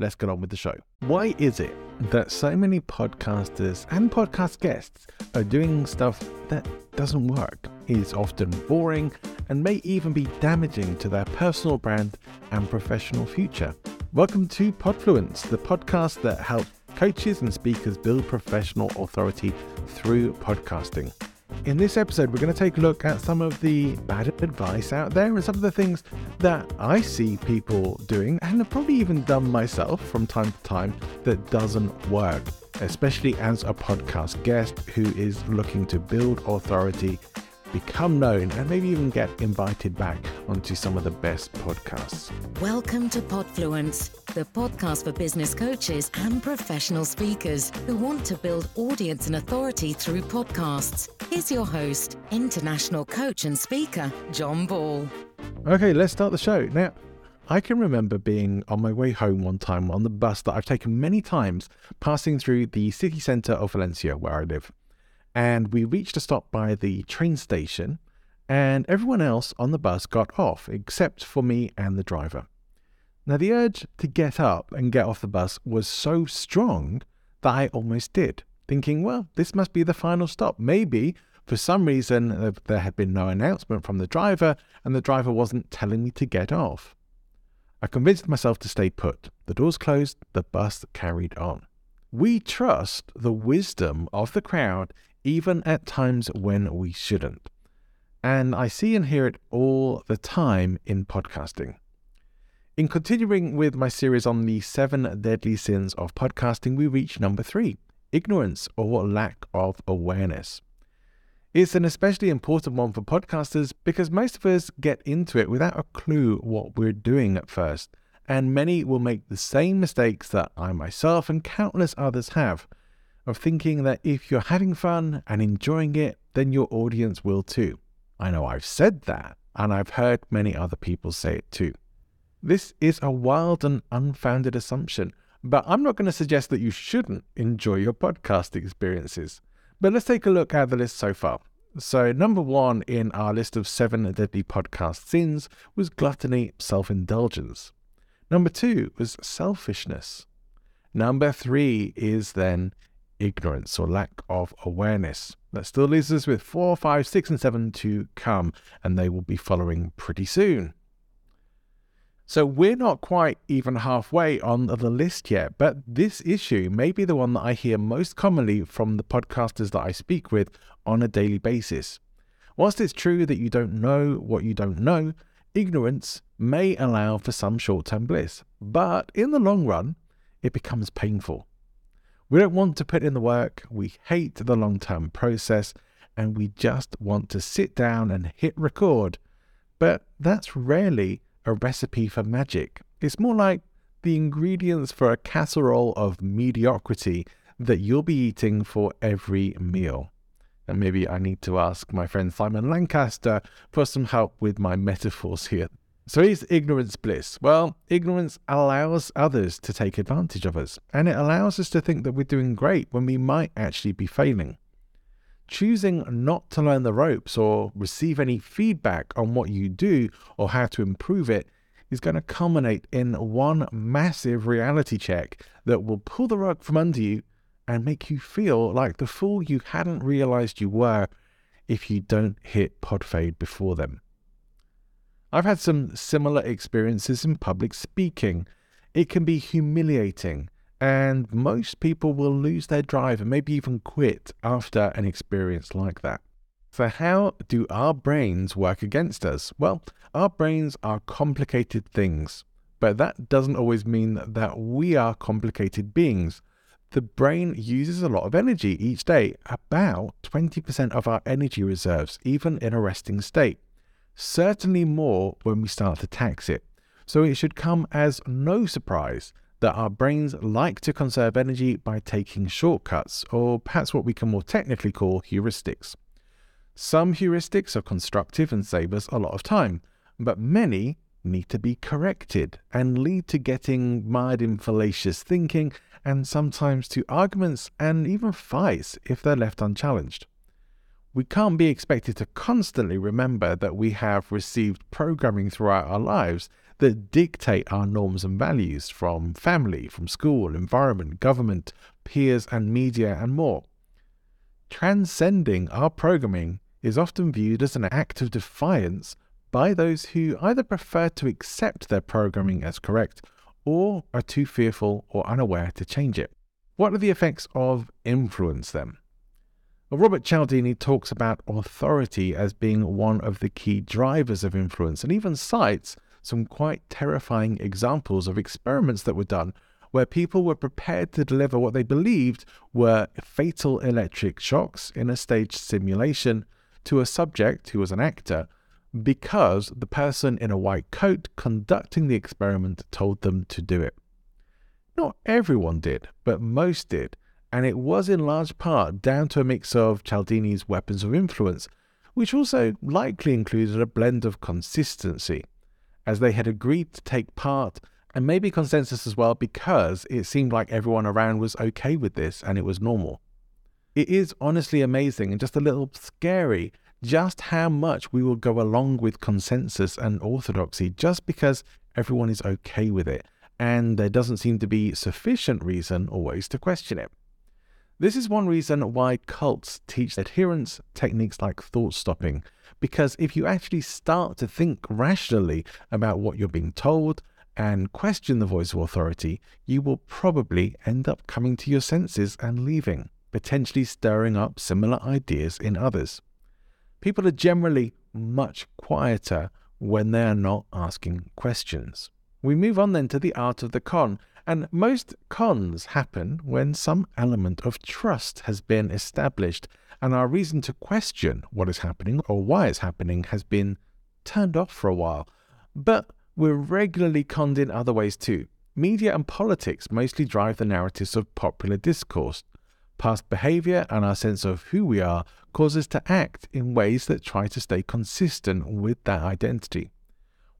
Let's get on with the show. Why is it that so many podcasters and podcast guests are doing stuff that doesn't work, is often boring, and may even be damaging to their personal brand and professional future? Welcome to Podfluence, the podcast that helps coaches and speakers build professional authority through podcasting. In this episode, we're going to take a look at some of the bad advice out there and some of the things that I see people doing and have probably even done myself from time to time that doesn't work, especially as a podcast guest who is looking to build authority become known, and maybe even get invited back onto some of the best podcasts. Welcome to Podfluence, the podcast for business coaches and professional speakers who want to build audience and authority through podcasts. Here's your host, international coach and speaker, John Ball. Okay, let's start the show. Now, I can remember being on my way home one time on the bus that I've taken many times, passing through the city centre of Valencia, where I live and we reached a stop by the train station, and everyone else on the bus got off except for me and the driver. Now, the urge to get up and get off the bus was so strong that I almost did, thinking, well, this must be the final stop. Maybe for some reason there had been no announcement from the driver and the driver wasn't telling me to get off. I convinced myself to stay put. The doors closed, the bus carried on. We trust the wisdom of the crowd even at times when we shouldn't. And I see and hear it all the time in podcasting. In continuing with my series on the seven deadly sins of podcasting, we reach number three ignorance or lack of awareness. It's an especially important one for podcasters because most of us get into it without a clue what we're doing at first, and many will make the same mistakes that I myself and countless others have of thinking that if you're having fun and enjoying it, then your audience will too. I know I've said that, and I've heard many other people say it too. This is a wild and unfounded assumption, but I'm not going to suggest that you shouldn't enjoy your podcast experiences. But let's take a look at the list so far. So, number one in our list of seven deadly podcast sins was gluttony, self indulgence. Number two was selfishness. Number three is then ignorance or lack of awareness. That still leaves us with four, five, six, and seven to come, and they will be following pretty soon. So we're not quite even halfway on the list yet, but this issue may be the one that I hear most commonly from the podcasters that I speak with on a daily basis. Whilst it's true that you don't know what you don't know, ignorance may allow for some short term bliss, but in the long run, it becomes painful. We don't want to put in the work, we hate the long term process, and we just want to sit down and hit record. But that's rarely a recipe for magic. It's more like the ingredients for a casserole of mediocrity that you'll be eating for every meal. And maybe I need to ask my friend Simon Lancaster for some help with my metaphors here. So is ignorance bliss? Well, ignorance allows others to take advantage of us, and it allows us to think that we're doing great when we might actually be failing. Choosing not to learn the ropes or receive any feedback on what you do or how to improve it is going to culminate in one massive reality check that will pull the rug from under you and make you feel like the fool you hadn't realized you were if you don't hit pod fade before them. I've had some similar experiences in public speaking. It can be humiliating, and most people will lose their drive and maybe even quit after an experience like that. So, how do our brains work against us? Well, our brains are complicated things, but that doesn't always mean that we are complicated beings. The brain uses a lot of energy each day, about 20% of our energy reserves, even in a resting state. Certainly more when we start to tax it. So it should come as no surprise that our brains like to conserve energy by taking shortcuts, or perhaps what we can more technically call heuristics. Some heuristics are constructive and save us a lot of time, but many need to be corrected and lead to getting mired in fallacious thinking and sometimes to arguments and even fights if they're left unchallenged. We can't be expected to constantly remember that we have received programming throughout our lives that dictate our norms and values from family, from school, environment, government, peers, and media, and more. Transcending our programming is often viewed as an act of defiance by those who either prefer to accept their programming as correct or are too fearful or unaware to change it. What are the effects of influence then? Well, Robert Cialdini talks about authority as being one of the key drivers of influence and even cites some quite terrifying examples of experiments that were done where people were prepared to deliver what they believed were fatal electric shocks in a staged simulation to a subject who was an actor because the person in a white coat conducting the experiment told them to do it. Not everyone did, but most did, and it was in large part down to a mix of Cialdini's weapons of influence, which also likely included a blend of consistency, as they had agreed to take part, and maybe consensus as well because it seemed like everyone around was okay with this and it was normal. It is honestly amazing and just a little scary just how much we will go along with consensus and orthodoxy just because everyone is okay with it, and there doesn't seem to be sufficient reason always to question it. This is one reason why cults teach adherents techniques like thought stopping, because if you actually start to think rationally about what you're being told and question the voice of authority, you will probably end up coming to your senses and leaving, potentially stirring up similar ideas in others people are generally much quieter when they are not asking questions. We move on then to the art of the con, and most cons happen when some element of trust has been established and our reason to question what is happening or why it's happening has been turned off for a while. But we're regularly conned in other ways too. Media and politics mostly drive the narratives of popular discourse. Past behavior and our sense of who we are cause us to act in ways that try to stay consistent with that identity.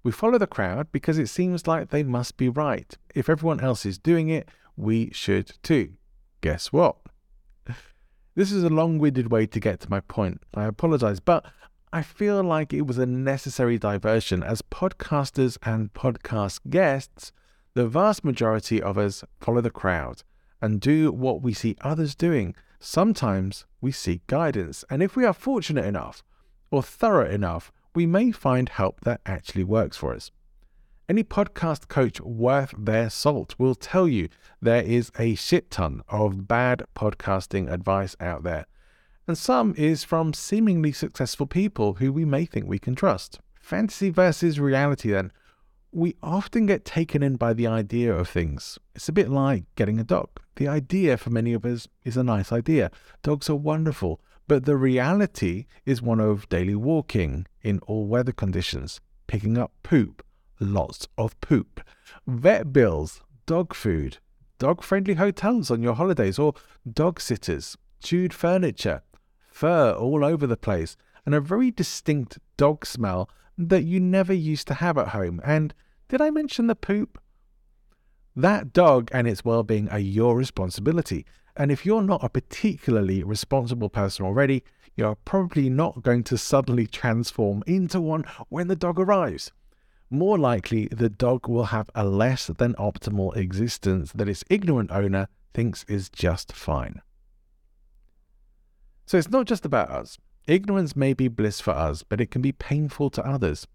We follow the crowd because it seems like they must be right. If everyone else is doing it, we should too. Guess what? This is a long winded way to get to my point. I apologize, but I feel like it was a necessary diversion as podcasters and podcast guests. The vast majority of us follow the crowd and do what we see others doing. Sometimes we seek guidance, and if we are fortunate enough or thorough enough, we may find help that actually works for us. Any podcast coach worth their salt will tell you there is a shit ton of bad podcasting advice out there, and some is from seemingly successful people who we may think we can trust. Fantasy versus reality, then we often get taken in by the idea of things. It's a bit like getting a dog. The idea for many of us is a nice idea. Dogs are wonderful, but the reality is one of daily walking in all weather conditions, picking up poop, lots of poop, vet bills, dog food, dog friendly hotels on your holidays, or dog sitters, chewed furniture, fur all over the place, and a very distinct dog smell that you never used to have at home. And did I mention the poop? That dog and its well being are your responsibility. And if you're not a particularly responsible person already, you're probably not going to suddenly transform into one when the dog arrives. More likely, the dog will have a less than optimal existence that its ignorant owner thinks is just fine. So it's not just about us. Ignorance may be bliss for us, but it can be painful to others.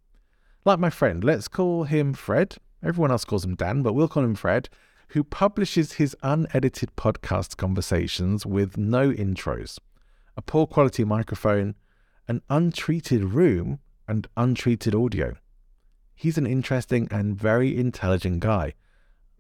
Like my friend, let's call him Fred. Everyone else calls him Dan, but we'll call him Fred, who publishes his unedited podcast conversations with no intros, a poor quality microphone, an untreated room and untreated audio. He's an interesting and very intelligent guy.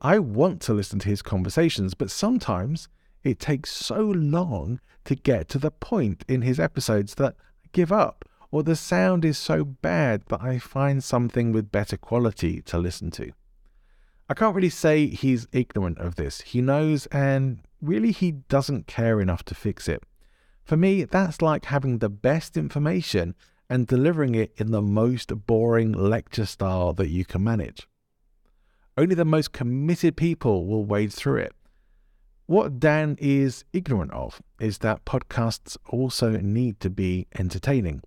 I want to listen to his conversations, but sometimes it takes so long to get to the point in his episodes that I give up, or the sound is so bad that I find something with better quality to listen to. I can't really say he's ignorant of this. He knows, and really he doesn't care enough to fix it. For me, that's like having the best information and delivering it in the most boring lecture style that you can manage. Only the most committed people will wade through it. What Dan is ignorant of is that podcasts also need to be entertaining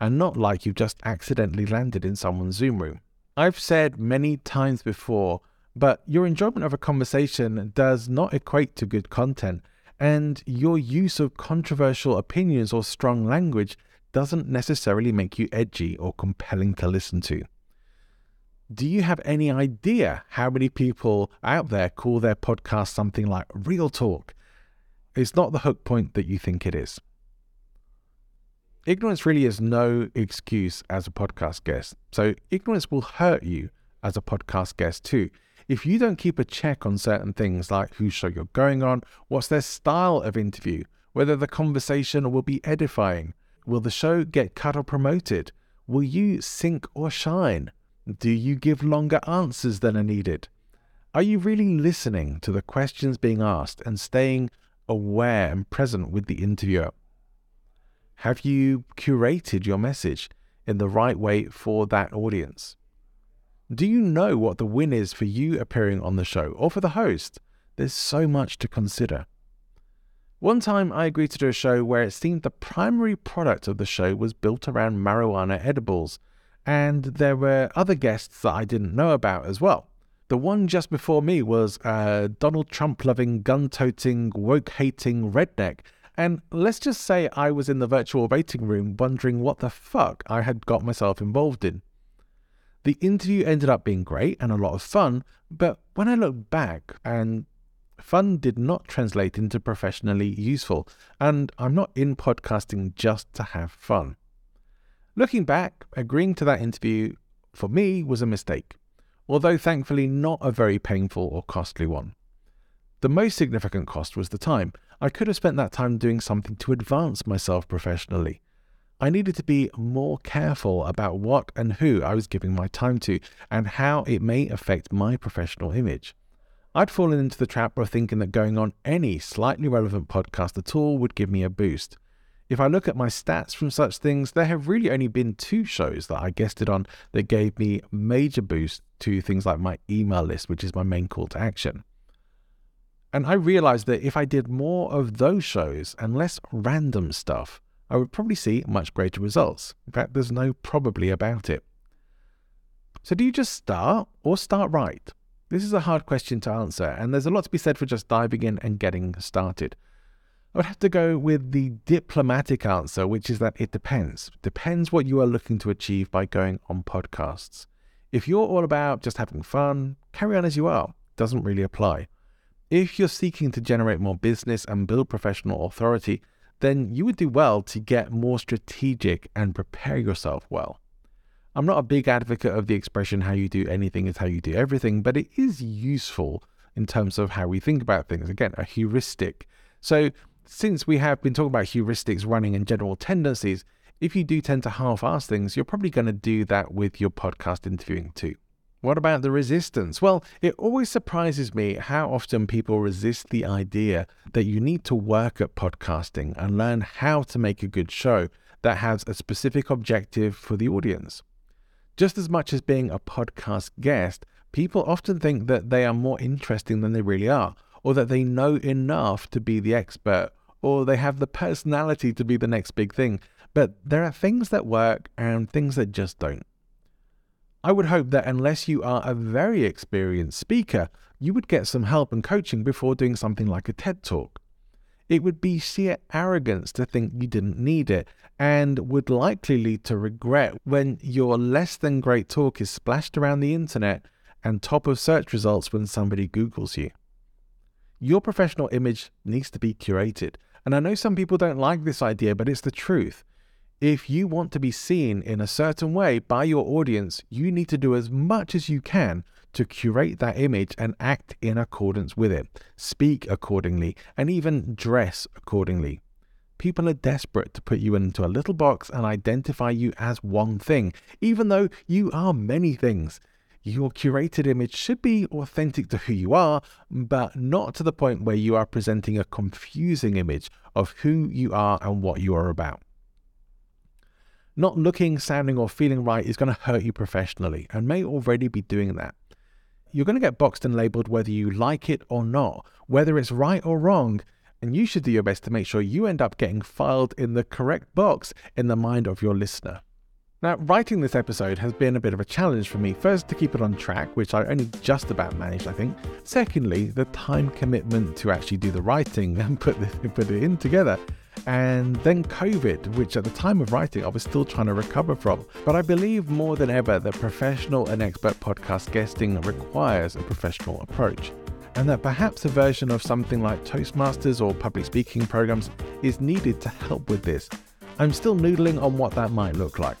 and not like you've just accidentally landed in someone's Zoom room. I've said many times before, but your enjoyment of a conversation does not equate to good content, and your use of controversial opinions or strong language doesn't necessarily make you edgy or compelling to listen to. Do you have any idea how many people out there call their podcast something like real talk? It's not the hook point that you think it is. Ignorance really is no excuse as a podcast guest. So, ignorance will hurt you as a podcast guest too. If you don't keep a check on certain things like whose show you're going on, what's their style of interview, whether the conversation will be edifying, will the show get cut or promoted, will you sink or shine, do you give longer answers than are needed? Are you really listening to the questions being asked and staying aware and present with the interviewer? Have you curated your message in the right way for that audience? Do you know what the win is for you appearing on the show or for the host? There's so much to consider. One time I agreed to do a show where it seemed the primary product of the show was built around marijuana edibles, and there were other guests that I didn't know about as well. The one just before me was a Donald Trump loving, gun toting, woke hating redneck and let's just say I was in the virtual waiting room wondering what the fuck I had got myself involved in. The interview ended up being great and a lot of fun, but when I look back, and fun did not translate into professionally useful, and I'm not in podcasting just to have fun. Looking back, agreeing to that interview for me was a mistake, although thankfully not a very painful or costly one. The most significant cost was the time. I could have spent that time doing something to advance myself professionally. I needed to be more careful about what and who I was giving my time to and how it may affect my professional image. I'd fallen into the trap of thinking that going on any slightly relevant podcast at all would give me a boost. If I look at my stats from such things, there have really only been two shows that I guested on that gave me major boost to things like my email list, which is my main call to action. And I realized that if I did more of those shows and less random stuff, I would probably see much greater results. In fact, there's no probably about it. So, do you just start or start right? This is a hard question to answer, and there's a lot to be said for just diving in and getting started. I would have to go with the diplomatic answer, which is that it depends. Depends what you are looking to achieve by going on podcasts. If you're all about just having fun, carry on as you are. Doesn't really apply. If you're seeking to generate more business and build professional authority, then you would do well to get more strategic and prepare yourself well. I'm not a big advocate of the expression how you do anything is how you do everything, but it is useful in terms of how we think about things. Again, a heuristic. So, since we have been talking about heuristics running and general tendencies, if you do tend to half ass things, you're probably going to do that with your podcast interviewing too. What about the resistance? Well, it always surprises me how often people resist the idea that you need to work at podcasting and learn how to make a good show that has a specific objective for the audience. Just as much as being a podcast guest, people often think that they are more interesting than they really are, or that they know enough to be the expert, or they have the personality to be the next big thing. But there are things that work and things that just don't. I would hope that unless you are a very experienced speaker, you would get some help and coaching before doing something like a TED Talk. It would be sheer arrogance to think you didn't need it and would likely lead to regret when your less than great talk is splashed around the internet and top of search results when somebody Googles you. Your professional image needs to be curated. And I know some people don't like this idea, but it's the truth. If you want to be seen in a certain way by your audience, you need to do as much as you can to curate that image and act in accordance with it, speak accordingly, and even dress accordingly. People are desperate to put you into a little box and identify you as one thing, even though you are many things. Your curated image should be authentic to who you are, but not to the point where you are presenting a confusing image of who you are and what you are about. Not looking, sounding, or feeling right is going to hurt you professionally and may already be doing that. You're going to get boxed and labeled whether you like it or not, whether it's right or wrong, and you should do your best to make sure you end up getting filed in the correct box in the mind of your listener. Now, writing this episode has been a bit of a challenge for me. First, to keep it on track, which I only just about managed, I think. Secondly, the time commitment to actually do the writing and put, this, put it in together. And then COVID, which at the time of writing I was still trying to recover from. But I believe more than ever that professional and expert podcast guesting requires a professional approach and that perhaps a version of something like Toastmasters or public speaking programs is needed to help with this. I'm still noodling on what that might look like.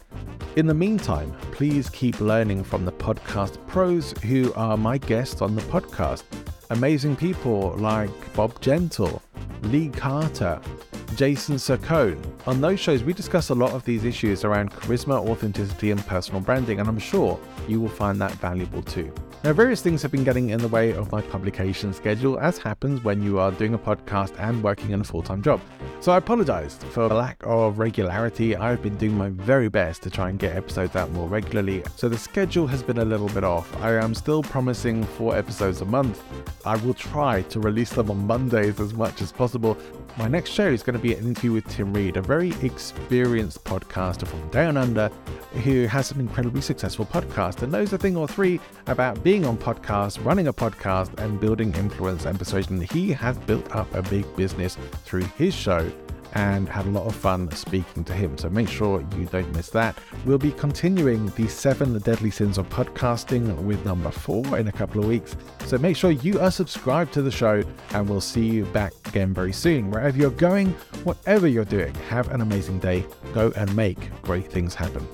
In the meantime, please keep learning from the podcast pros who are my guests on the podcast. Amazing people like Bob Gentle, Lee Carter, Jason Saccone. On those shows, we discuss a lot of these issues around charisma, authenticity, and personal branding, and I'm sure you will find that valuable too. Now, various things have been getting in the way of my publication schedule, as happens when you are doing a podcast and working in a full time job. So I apologize for the lack of regularity. I've been doing my very best to try and get episodes out more regularly, so the schedule has been a little bit off. I am still promising four episodes a month. I will try to release them on Mondays as much as possible. My next show is going to be an interview with Tim Reid, a very experienced podcaster from Down Under who has an incredibly successful podcast and knows a thing or three about being on podcasts, running a podcast, and building influence and persuasion. He has built up a big business through his show and had a lot of fun speaking to him. So make sure you don't miss that. We'll be continuing the seven deadly sins of podcasting with number four in a couple of weeks. So make sure you are subscribed to the show and we'll see you back again very soon. Wherever you're going, whatever you're doing, have an amazing day. Go and make great things happen.